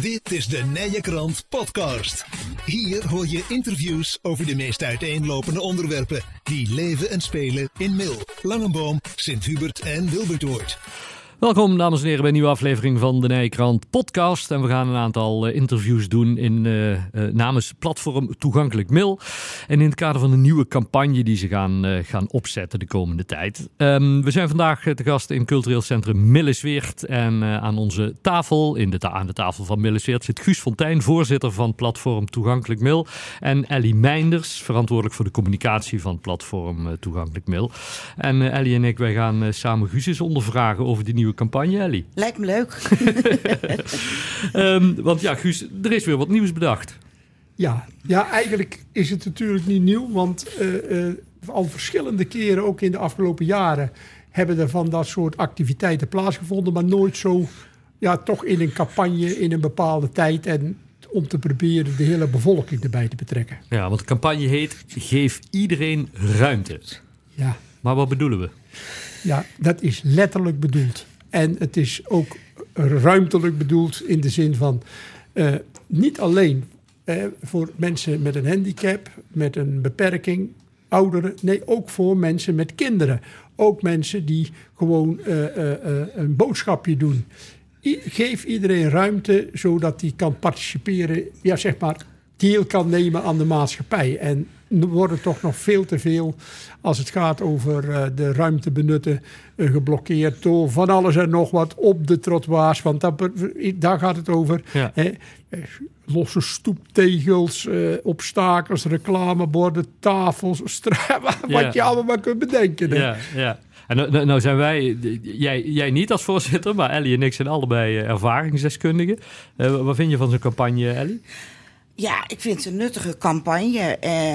Dit is de Nije Krant Podcast. Hier hoor je interviews over de meest uiteenlopende onderwerpen die leven en spelen in Mil, Langenboom, Sint-Hubert en Wilbertoord. Welkom dames en heren bij een nieuwe aflevering van de Nijkrant podcast. En we gaan een aantal uh, interviews doen in, uh, namens platform Toegankelijk Mil. En in het kader van een nieuwe campagne die ze gaan, gaan opzetten de komende tijd. Um, we zijn vandaag te gast in cultureel centrum Millesweert. En aan onze tafel, in de aan de tafel van Millesweert, zit Guus Fontijn, voorzitter van platform Toegankelijk Mil. En Ellie Meinders, verantwoordelijk voor de communicatie van platform Toegankelijk Mil. En Ellie en ik, wij gaan samen Guus eens ondervragen over die nieuwe campagne, Ellie. Lijkt me leuk. um, want ja, Guus, er is weer wat nieuws bedacht. Ja, ja eigenlijk is het natuurlijk niet nieuw, want uh, uh, al verschillende keren, ook in de afgelopen jaren, hebben er van dat soort activiteiten plaatsgevonden, maar nooit zo, ja, toch in een campagne in een bepaalde tijd en om te proberen de hele bevolking erbij te betrekken. Ja, want de campagne heet Geef iedereen ruimte. Ja. Maar wat bedoelen we? Ja, dat is letterlijk bedoeld. En het is ook ruimtelijk bedoeld in de zin van uh, niet alleen uh, voor mensen met een handicap, met een beperking, ouderen, nee, ook voor mensen met kinderen. Ook mensen die gewoon uh, een boodschapje doen. Geef iedereen ruimte zodat hij kan participeren, ja, zeg maar, deel kan nemen aan de maatschappij. En er worden toch nog veel te veel, als het gaat over uh, de ruimte benutten, uh, geblokkeerd door van alles en nog wat op de trottoirs. Want dat, daar gaat het over. Ja. Hè? Losse stoeptegels, uh, obstakels, reclameborden, tafels, wat Ja. je allemaal maar kunt bedenken. Hè? Ja, ja. En nou, nou, nou zijn wij, jij, jij niet als voorzitter, maar Ellie en ik zijn allebei ervaringsdeskundigen. Uh, wat vind je van zo'n campagne, Ellie? Ja, ik vind het een nuttige campagne. Uh,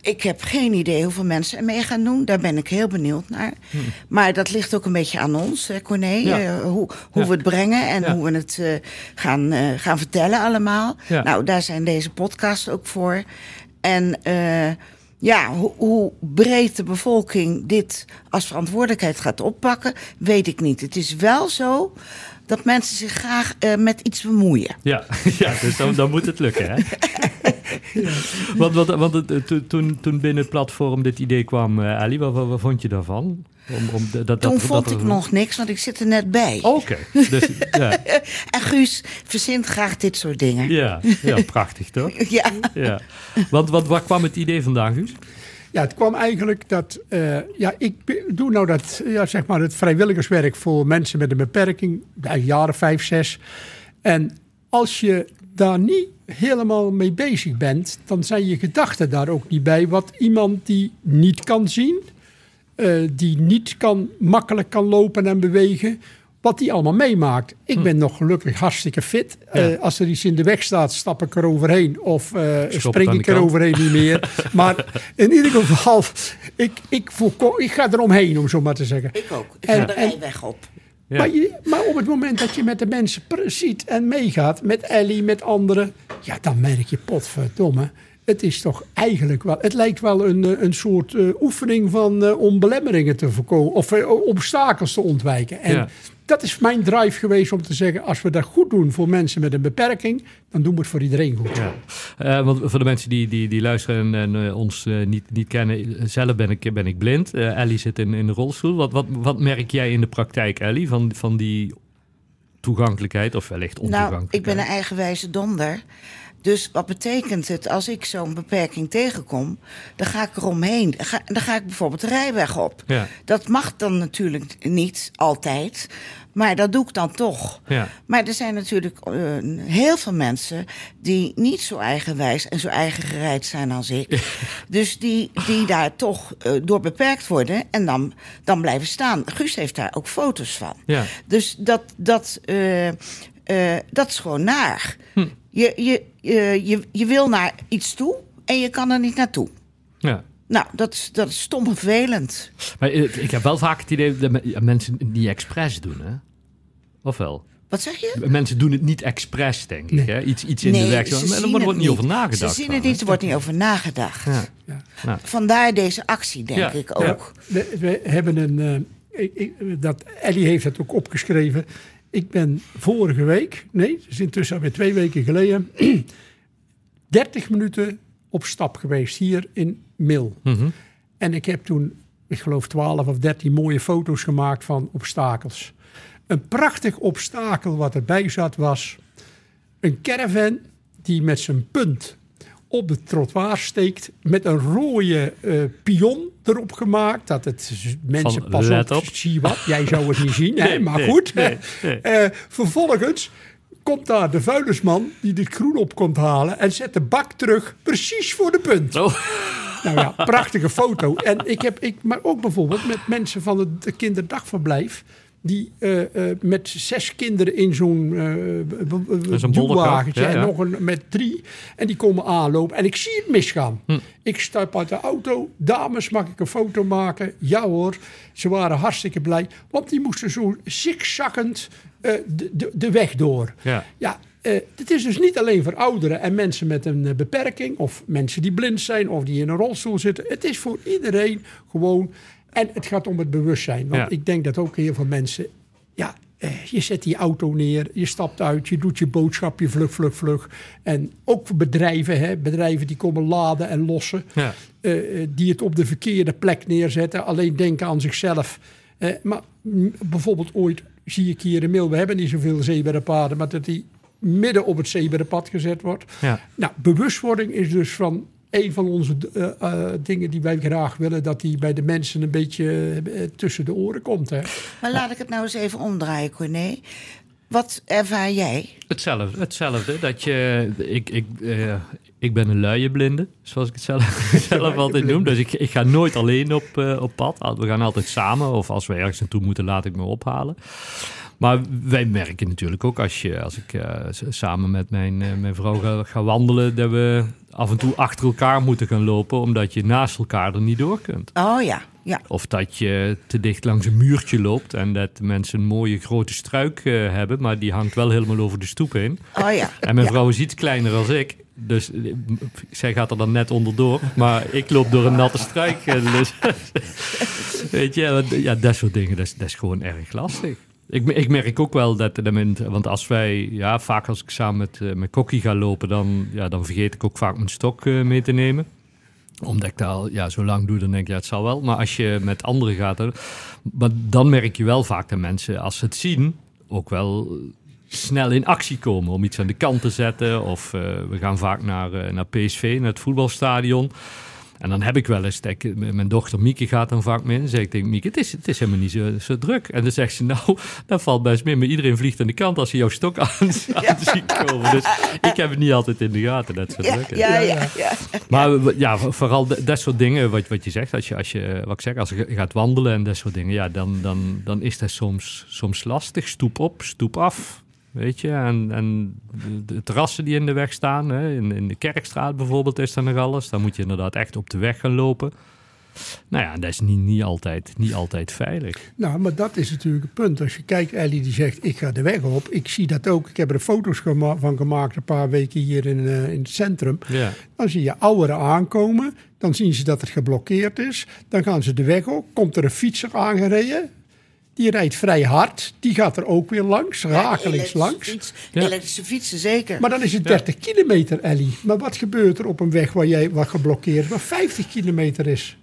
ik heb geen idee hoeveel mensen er mee gaan doen. Daar ben ik heel benieuwd naar. Hm. Maar dat ligt ook een beetje aan ons, hè, Corné. Ja. Uh, hoe hoe ja. we het brengen en ja. hoe we het uh, gaan, gaan vertellen allemaal. Nou, daar zijn deze podcasts ook voor. En ja, hoe, hoe breed de bevolking dit als verantwoordelijkheid gaat oppakken, weet ik niet. Het is wel zo dat mensen zich graag uh, met iets bemoeien. Ja, ja dus dan, dan moet het lukken, hè? ja. Want, want, want het, toen, toen binnen het platform dit idee kwam, uh, Ali, wat, wat, wat, vond je daarvan? Om, om de, dat, toen dat, vond dat ik nog niks, want ik zit er net bij. Oké. Okay. Dus, ja. en Guus verzint graag dit soort dingen. Ja, ja prachtig toch? ja. ja. Want, want waar kwam het idee vandaan, Guus? Ja, het kwam eigenlijk dat. Uh, ja, ik doe nou dat, ja, zeg maar, het vrijwilligerswerk voor mensen met een beperking, jaren vijf, zes. En als je daar niet helemaal mee bezig bent, dan zijn je gedachten daar ook niet bij. Wat iemand die niet kan zien, uh, die niet kan, makkelijk kan lopen en bewegen, wat die allemaal meemaakt. Ik ben hm. nog gelukkig hartstikke fit. Ja. Uh, als er iets in de weg staat, stap ik er overheen. Of uh, spring ik er overheen niet meer. maar in ieder geval, ik, ik, voorkom, ik ga er omheen, om zo maar te zeggen. Ik ook. Ik en, ga de rijweg op. Ja. Maar, je, maar op het moment dat je met de mensen ziet en meegaat, met Ellie, met anderen, ja, dan merk je potverdomme. Het is toch eigenlijk wel. Het lijkt wel een, een soort uh, oefening van uh, om belemmeringen te voorkomen. Of uh, obstakels te ontwijken. En ja. Dat is mijn drive geweest om te zeggen: als we dat goed doen voor mensen met een beperking, dan doen we het voor iedereen goed. Ja. want voor de mensen die, die, die luisteren en ons niet, niet kennen, zelf ben ik, ben ik blind. Ellie zit in, in de rolstoel. Wat, wat, wat merk jij in de praktijk, Ellie, van, van die toegankelijkheid of wellicht ontoegankelijkheid? Nou, ik ben een eigenwijze donder. Dus wat betekent het als ik zo'n beperking tegenkom? Dan ga ik eromheen. Dan ga, dan ga ik bijvoorbeeld de rijweg op. Ja. Dat mag dan natuurlijk niet altijd. Maar dat doe ik dan toch. Ja. Maar er zijn natuurlijk uh, heel veel mensen die niet zo eigenwijs en zo eigen gereid zijn als ik. Ja. Dus die, die daar toch uh, door beperkt worden en dan, dan blijven staan. Guus heeft daar ook foto's van. Ja. Dus dat, dat, uh, dat is gewoon naar. Hm. Je, je, je, je wil naar iets toe en je kan er niet naartoe. Ja. Nou, dat is, dat is stom vervelend. Maar ik heb wel vaak het idee dat mensen het niet expres doen, hè? Of wel? Wat zeg je? Mensen doen het niet expres, denk ik. Hè? Iets, iets in nee, de weg. Er wordt niet, niet over nagedacht. Ze zien het niet, er wordt niet over nagedacht. Ja. Ja. Vandaar deze actie, denk ja. ik ook. We, we, hebben een... Uh, ik, ik, dat, Ellie heeft het ook opgeschreven. Ik ben vorige week, nee, het is intussen alweer twee weken geleden, 30 minuten op stap geweest hier in Mil. Mhm. En ik heb toen, ik geloof 12 of 13 mooie foto's gemaakt van obstakels. Een prachtig obstakel wat erbij zat was een caravan die met zijn punt op de trottoir steekt met een rode eh, pion erop gemaakt. Dat het mensen Van, pas op, op. zie wat. Jij zou het niet zien, hè? Nee, maar nee, goed. nee. Eh, vervolgens komt daar de vuilnisman die dit groen op komt halen en zet de bak terug precies voor de punt. Oh. Nou ja, prachtige foto. En ik heb, ik, maar ook bijvoorbeeld met mensen van het kinderdagverblijf. Die eh, eh, met zes kinderen in zo'n uh, is een duwwagentje ja, ja. en nog een met drie. En die komen aanlopen. En ik zie het misgaan. Hm. Ik stap uit de auto. Dames, mag ik een foto maken? Ja hoor. Ze waren hartstikke blij. Want die moesten zo zigzaggend eh, de, de, de weg door. Ja. Ja, het is dus niet alleen voor ouderen en mensen met een beperking, of mensen die blind zijn of die in een rolstoel zitten. Het is voor iedereen gewoon. En het gaat om het bewustzijn. Want Ja. ik denk dat ook heel veel mensen. Ja, eh, je zet die auto neer, je stapt uit, je doet je boodschapje vlug, vlug, vlug. En ook voor bedrijven, hè, bedrijven die komen laden en lossen. Ja. eh, eh, die het op de verkeerde plek neerzetten. Alleen denken aan zichzelf. Maar bijvoorbeeld ooit zie ik hier in Mil, we hebben niet zoveel zeeberpaden, maar dat die midden op het zeeberpad gezet wordt. Ja. Nou, bewustwording is dus van een van onze eh, eh, dingen die wij graag willen, dat die bij de mensen een beetje eh, tussen de oren komt. Hè? Maar laat ik het nou eens even omdraaien, Corné. Wat ervaar jij? Hetzelfde, hetzelfde. Dat je, ik, ik, eh, ik ben een luie blinde, zoals ik het zelf, zelf altijd noem. Dus ik, ik ga nooit alleen op, eh, op pad. We gaan altijd samen. Of als we ergens naartoe moeten, laat ik me ophalen. Maar wij merken natuurlijk ook als, je, als ik eh, samen met mijn, eh, mijn vrouw ga, ga wandelen, dat we af en toe achter elkaar moeten gaan lopen, omdat je naast elkaar er niet door kunt. Oh ja, ja. Of dat je te dicht langs een muurtje loopt en dat mensen een mooie grote struik eh, hebben, maar die hangt wel helemaal over de stoep heen. Oh ja. En mijn Ja. vrouw is iets kleiner als ik. Dus zij gaat er dan net onderdoor. Maar ik loop door een natte struik. Dus, weet je, ja, dat soort dingen, dat is, dat is gewoon erg lastig. Ik, ik merk ook wel dat, want als wij, ja, vaak als ik samen met, eh, met Kokkie ga lopen, dan, ja, dan vergeet ik ook vaak mijn stok eh, mee te nemen omdat ik dat al ja, zo lang doe, dan denk ik, ja, het zal wel. Maar als je met anderen gaat, dan, maar dan merk je wel vaak dat mensen, als ze het zien, ook wel snel in actie komen om iets aan de kant te zetten. Of eh, we gaan vaak naar, naar PSV, naar het voetbalstadion. En dan heb ik wel eens, dat ik- mijn dochter Mieke gaat dan vaak mee. En dan zeg ik tegen Mieke, het is, het is helemaal niet zo, zo druk. En dan zegt ze, nou, dat valt best mee. Maar iedereen vliegt aan de kant als ze jouw stok aan, aan ziet komen. Dus ik heb het niet altijd in de gaten dat het zo Ja, druk ja, ja, ja. Maar ja, vooral dat soort dingen, wat, wat je zegt, als je, als je, wat ik zeg, als je gaat wandelen en dat soort dingen, ja, dan, dan, dan is dat soms, soms lastig. Stoep op, stoep af, weet je. En, en de, de terrassen die in de weg staan, hè, in, in de Kerkstraat bijvoorbeeld is er nog alles. Dan moet je inderdaad echt op de weg gaan lopen. Nou ja, dat is niet, niet, altijd, niet altijd veilig. Nou, maar dat is natuurlijk het punt. Als je kijkt, Ellie die zegt, ik ga de weg op. Ik zie dat ook. Ik heb er foto's gema- van gemaakt een paar weken hier in, eh, in het centrum. Ja, Dan zie je ouderen aankomen. Dan zien ze dat het geblokkeerd is. Dan gaan ze de weg op. Komt er een fietser aangereden. Die rijdt vrij hard. Die gaat er ook weer langs, rakelings langs. fiets- Ja. Elektrische fietsen, zeker. Maar dan is het 30 kilometer, Ellie. Maar wat gebeurt er op een weg waar jij wat geblokkeerd, waar 50 kilometer is?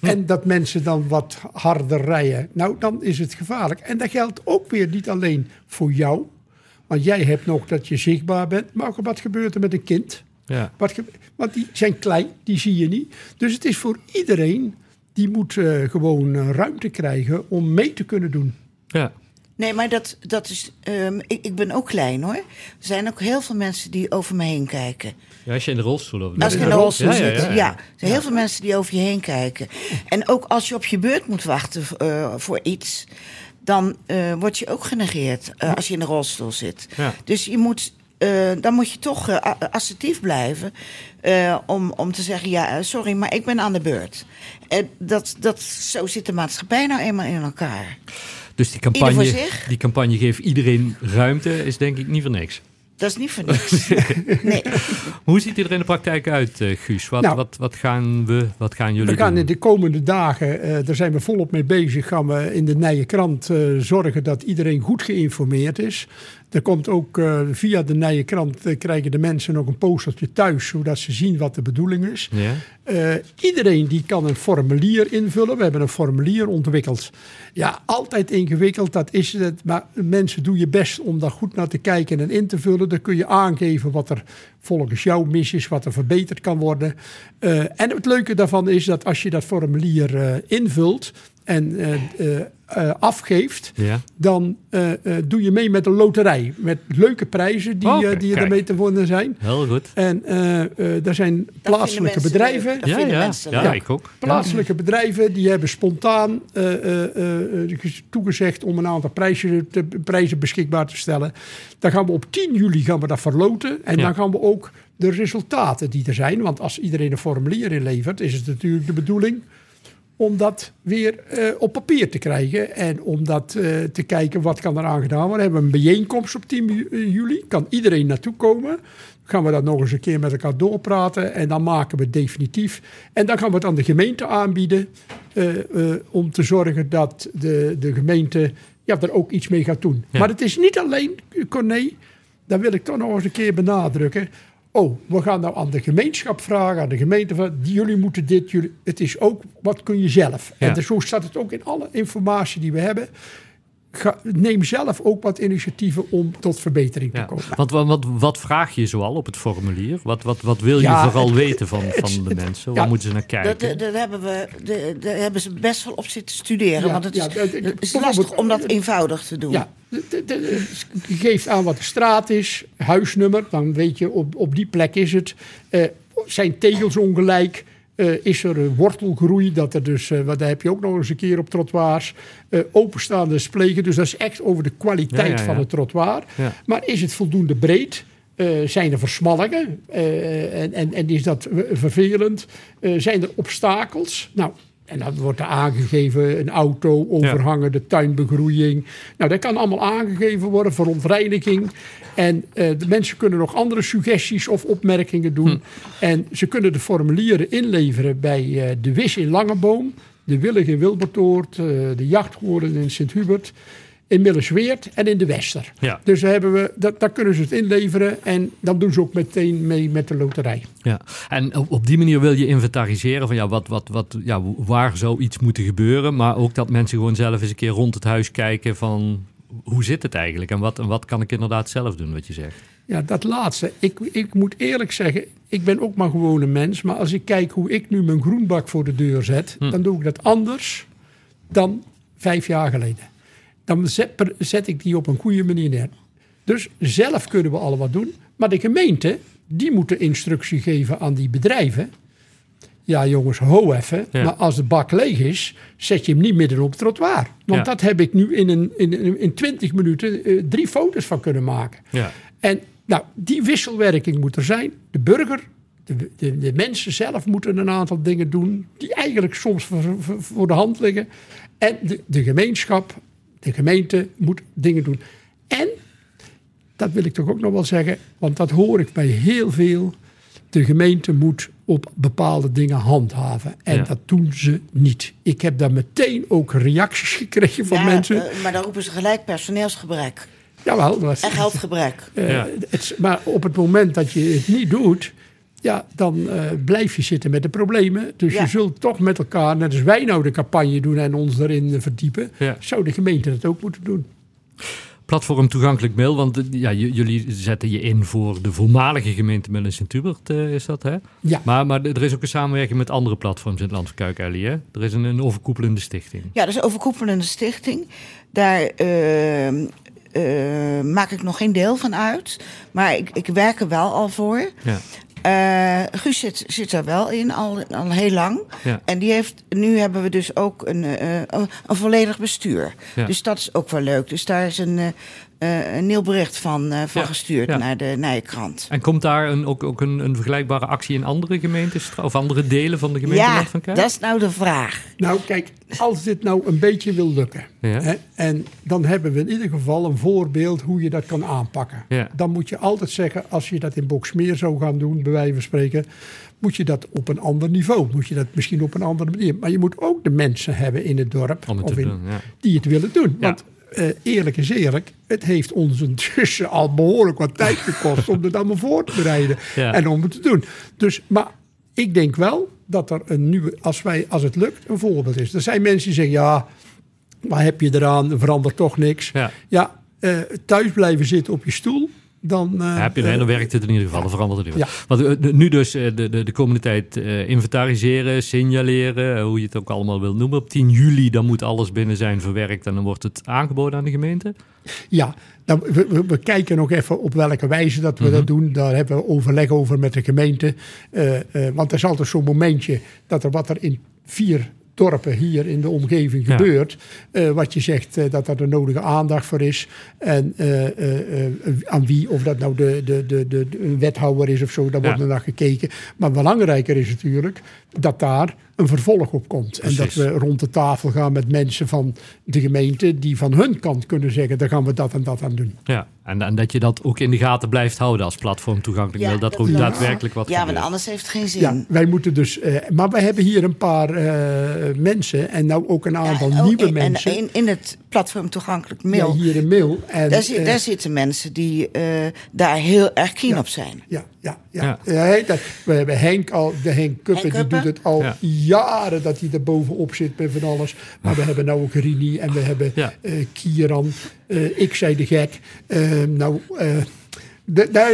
En dat mensen dan wat harder rijden. Nou, dan is het gevaarlijk. En dat geldt ook weer niet alleen voor jou. Want jij hebt nog dat je zichtbaar bent. Maar ook wat gebeurt er met een kind? ja. Wat ge- want die zijn klein, die zie je niet. Dus het is voor iedereen, die moet eh, gewoon eh, ruimte krijgen om mee te kunnen doen. ja. Nee, maar dat, dat is. ehm, ik, ik ben ook klein hoor. Er zijn ook heel veel mensen die over me heen kijken. Ja, als je in de rolstoel loopt. Als ik in de rolstoel zit. ja, Ja, ja, ja. er zijn heel veel mensen die over je heen kijken. En ook als je op je beurt moet wachten eh, voor iets, dan eh, word je ook genegeerd eh, als je in de rolstoel zit. Ja. Dus je moet, eh, dan moet je toch eh, assertief blijven eh, om, om te zeggen: ja, sorry, maar ik ben aan de beurt. En dat, dat, zo zit de maatschappij nou eenmaal in elkaar. Dus die campagne, zich? die campagne geeft iedereen ruimte, is denk ik niet voor niks. Dat is niet voor niks. nee. Hoe ziet die er in de praktijk uit, Guus? Wat, Nou, wat, wat, gaan we, wat gaan jullie We gaan doen? in de komende dagen, eh, daar zijn we volop mee bezig, gaan we in de Nije Krant eh, zorgen dat iedereen goed geïnformeerd is. Er komt ook eh, via de Nije Krant eh, krijgen de mensen ook een postertje thuis, zodat ze zien wat de bedoeling is. Ja? Eh, iedereen die kan een formulier invullen. We hebben een formulier ontwikkeld. Ja, altijd ingewikkeld, dat is het. Maar mensen, doe je best om daar goed naar te kijken en in te vullen. Dan kun je aangeven wat er volgens jou mis is, wat er verbeterd kan worden. En het leuke daarvan is dat als je dat formulier invult en eh, eh, eh, afgeeft, Ja? dan eh, eh, doe je mee met een loterij. Met leuke prijzen die, eh, die kijk. ermee te wonen zijn. Heel goed. En eh, eh, er zijn plaatselijke bedrijven. leuk. Dat ja, vinden ja. mensen ja, ik ook. Plaatselijke bedrijven die hebben spontaan eh, eh, eh, eh, toegezegd om een aantal prijzen, te, prijzen beschikbaar te stellen. Dan gaan we op 10 juli gaan we dat verloten. En Ja. dan gaan we ook de resultaten die er zijn. Want als iedereen een formulier inlevert, is het natuurlijk de bedoeling om dat weer eh, op papier te krijgen. En om dat eh, te kijken wat kan er aan gedaan worden. Hebben we een bijeenkomst op 10 ju- eh, juli. Kan iedereen naartoe komen. Gaan we dat nog eens een keer met elkaar doorpraten. En dan maken we het definitief. En dan gaan we het aan de gemeente aanbieden. om te zorgen dat de, de gemeente ja, er ook iets mee gaat doen. Ja. Maar het is niet alleen, Corné. Dat wil ik toch nog eens een keer benadrukken. Oh, we gaan nou aan de gemeenschap vragen, aan de gemeente van jullie moeten dit, jullie. Het is ook wat kun je zelf. Ja. En dus zo staat het ook in alle informatie die we hebben. Ga, neem zelf ook wat initiatieven om tot verbetering te Ja. komen. Want wat, wat, wat vraag je zoal op het formulier? Wat, wat, wat wil je Ja, vooral het- weten van, het- van de het- mensen? ja. Waar moeten ze naar kijken? daar, hebben we, hebben ze best wel op zitten studeren. Ja, want het is, ja, dat- het is bijvoorbeeld- lastig om dat eenvoudig te doen. De- je geeft aan wat de straat is, huisnummer, dan weet je op, op die plek is het. Eh, zijn tegels ongelijk? Eh, is er een wortelgroei? Dat er dus, eh, wat daar heb je ook nog eens een keer op trottoirs. Eh, openstaande splegen, dus dat is echt over de kwaliteit Ja, ja, ja. van het trottoir. Maar is het voldoende breed? Zijn er versmallingen? En, en, en is dat vervelend? Zijn er obstakels? Nou, en dan wordt er aangegeven een auto, overhangen, de tuinbegroeiing. Nou, dat kan allemaal aangegeven worden, verontreiniging. En eh, de mensen kunnen nog andere suggesties of opmerkingen doen. En ze kunnen de formulieren inleveren bij eh, de WIS in Langeboom, de Willig in Wilbertoort, eh, de Jachthoorn in Sint-Hubert, in Millesweert en in de Wester. Ja. Dus daar, hebben we, dat, daar kunnen ze het inleveren en dan doen ze ook meteen mee met de loterij. Ja, en op, op die manier wil je inventariseren van ja, wat, wat, wat, ja, waar zou iets moeten gebeuren. Maar ook dat mensen gewoon zelf eens een keer rond het huis kijken van hoe zit het eigenlijk? En wat, en wat kan ik inderdaad zelf doen, wat je zegt. Ja, dat laatste. Ik, ik moet eerlijk zeggen, ik ben ook maar gewoon een mens. Maar als ik kijk hoe ik nu mijn groenbak voor de deur zet, dan doe ik dat anders dan vijf jaar geleden. Dan zet, zet ik die op een goede manier neer. Dus zelf kunnen we al wat doen. Maar de gemeente, die moet de instructie geven aan die bedrijven. Ja, jongens, ho even. Ja. Maar als de bak leeg is, zet je hem niet midden op het trottoir. Want Ja. dat heb ik nu in, een, in, in 20 minuten eh, drie foto's van kunnen maken. Ja, En nou, die wisselwerking moet er zijn. De burger, de, de, de mensen zelf moeten een aantal dingen doen die eigenlijk soms voor, voor- voor de hand liggen. En de, de gemeenschap, de gemeente moet dingen doen. En, dat wil ik toch ook nog wel zeggen, want dat hoor ik bij heel veel. De gemeente moet op bepaalde dingen handhaven. En Ja. dat doen ze niet. Ik heb daar meteen ook reacties gekregen van Ja, mensen. eh, maar dan roepen ze gelijk personeelsgebrek Jawel, maar- en geldgebrek. eh, Ja. het, maar op het moment dat je het niet doet, ja, dan eh, blijf je zitten met de problemen. Dus Ja. je zult toch met elkaar, net als wij nou de campagne doen en ons erin eh, verdiepen, Ja. zou de gemeente dat ook moeten doen. platform toegankelijk mail, want eh, ja, jullie zetten je in voor de voormalige gemeente Middel Sint-Hubert, eh, is dat hè? Ja. Maar, maar er is ook een samenwerking met andere platforms in het land van Kuik, Ellie, hè? Er is een, een overkoepelende stichting. Ja, dat is een overkoepelende stichting. Daar eh, eh, maak ik nog geen deel van uit. Maar ik, ik werk er wel al voor. Ja. Eh, Guus zit, zit daar wel in, al, al heel lang. Ja. En die heeft, nu hebben we dus ook een, eh, een, volledig bestuur. Ja. Dus dat is ook wel leuk. Dus daar is een, eh, eh, een nieuw bericht van, eh, van Ja, gestuurd ja. naar de Nijkrant. En komt daar een, ook, ook een, een vergelijkbare actie in andere gemeentes of andere delen van de gemeente Ja, van dat is nou de vraag. Nou, kijk, als dit nou een beetje wil lukken. Ja. Hè, en dan hebben we in ieder geval een voorbeeld hoe je dat kan aanpakken. Ja. Dan moet je altijd zeggen, als je dat in Boksmeer zou gaan doen, bij wijze van spreken, moet je dat op een ander niveau. Moet je dat misschien op een andere manier. Maar je moet ook de mensen hebben in het dorp Om het te of in- doen, ja. die het willen doen. Ja. Want eh, eerlijk is eerlijk, het heeft ons intussen al behoorlijk wat tijd gekost om het allemaal voor te bereiden Ja. en om het te doen. Dus, maar ik denk wel dat er een nieuwe, als, wij, als het lukt, een voorbeeld is. Er zijn mensen die zeggen, ja, wat heb je eraan, er verandert toch niks. Ja. Ja, eh, thuis blijven zitten op je stoel, dan... eh, heb je dan werkt het in ieder geval, dan verandert het weer. Ja. Want eh, nu dus eh, de, de, de komende tijd inventariseren, signaleren, hoe je het ook allemaal wil noemen. Op 10 juli dan moet alles binnen zijn verwerkt en dan wordt het aangeboden aan de gemeente. Ja, dan, we, we, we kijken nog even op welke wijze dat we Mhm. dat doen. Daar hebben we overleg over met de gemeente. Want er is altijd zo'n momentje dat er wat er in vier dorpen hier in de omgeving Ja. gebeurt. eh, wat je zegt eh, dat er de nodige aandacht voor is. En eh, aan wie, of dat nou de, de, de, de, wethouder is of zo, daar wordt er naar gekeken. Maar belangrijker is natuurlijk dat daar een vervolg op komt. En dat we rond de tafel gaan met mensen van de gemeente die van hun kant kunnen zeggen, daar gaan we dat en dat aan doen. Ja, en, en dat je dat ook in de gaten blijft houden als platform toegankelijk mail. Dat er ook daadwerkelijk wat Ja, gebeurt. want anders heeft het geen zin. Ja, wij moeten dus. eh, maar wij hebben hier een paar eh, mensen en nou ook een aantal Ja, ook nieuwe in- en mensen. in, in het platform toegankelijk ja, mail. hier in mail. En, daar, zi- eh, daar zitten mensen die eh, daar heel erg keen Ja. op zijn. ja, ja, Ja. ja. Ja, dat, we hebben Henk al, de Henk Kuppen, Henk die Kuppen? doet het al Ja. jaren dat hij er bovenop zit met van alles. Maar we hebben nou ook Rini en we hebben Ja. eh, Kieran, ik zei de gek. Eh, nou, eh,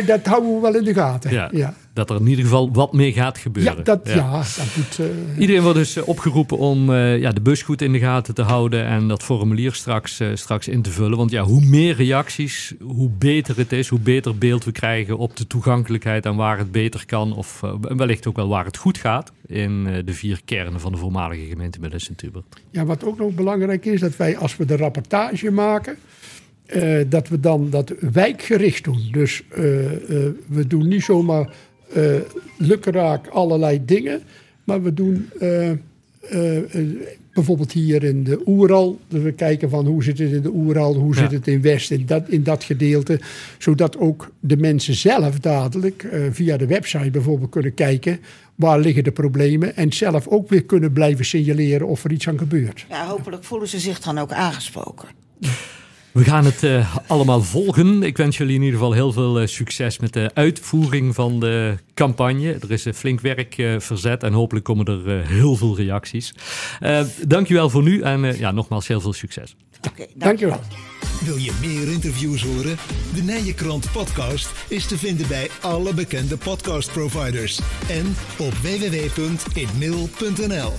dat houden we wel in de gaten. Ja, ja. Dat er in ieder geval wat mee gaat gebeuren. Ja, dat, ja. dat moet. eh, Iedereen wordt dus eh, opgeroepen om eh, ja, de bus goed in de gaten te houden en dat formulier straks, straks in te vullen. Want ja, hoe meer reacties, hoe beter het is, hoe beter beeld we krijgen op de toegankelijkheid en waar het beter kan. Of wellicht ook wel waar het goed gaat in de vier kernen van de voormalige gemeente Midden Sint-Hubert. Ja, wat ook nog belangrijk is, dat wij als we de rapportage maken, dat we dan dat wijkgericht doen. Dus we doen niet zomaar eh lukraak allerlei dingen, maar we doen eh, eh, bijvoorbeeld hier in de Oeral, dat we kijken van hoe zit het in de Oeral, hoe Ja. zit het in West, in dat, in dat gedeelte, zodat ook de mensen zelf dadelijk eh, via de website bijvoorbeeld kunnen kijken waar liggen de problemen en zelf ook weer kunnen blijven signaleren of er iets aan gebeurt. Ja, hopelijk voelen ze zich dan ook aangesproken. We gaan het eh, allemaal volgen. Ik wens jullie in ieder geval heel veel eh, succes met de uitvoering van de campagne. Er is eh, flink werk verzet en hopelijk komen er heel veel reacties. Eh dankjewel voor nu en ja, nogmaals heel veel succes. Oké, Dankjewel. Wil je meer interviews horen? De Nijenkrant podcast is te vinden bij alle bekende podcastproviders en op www.inmail.nl.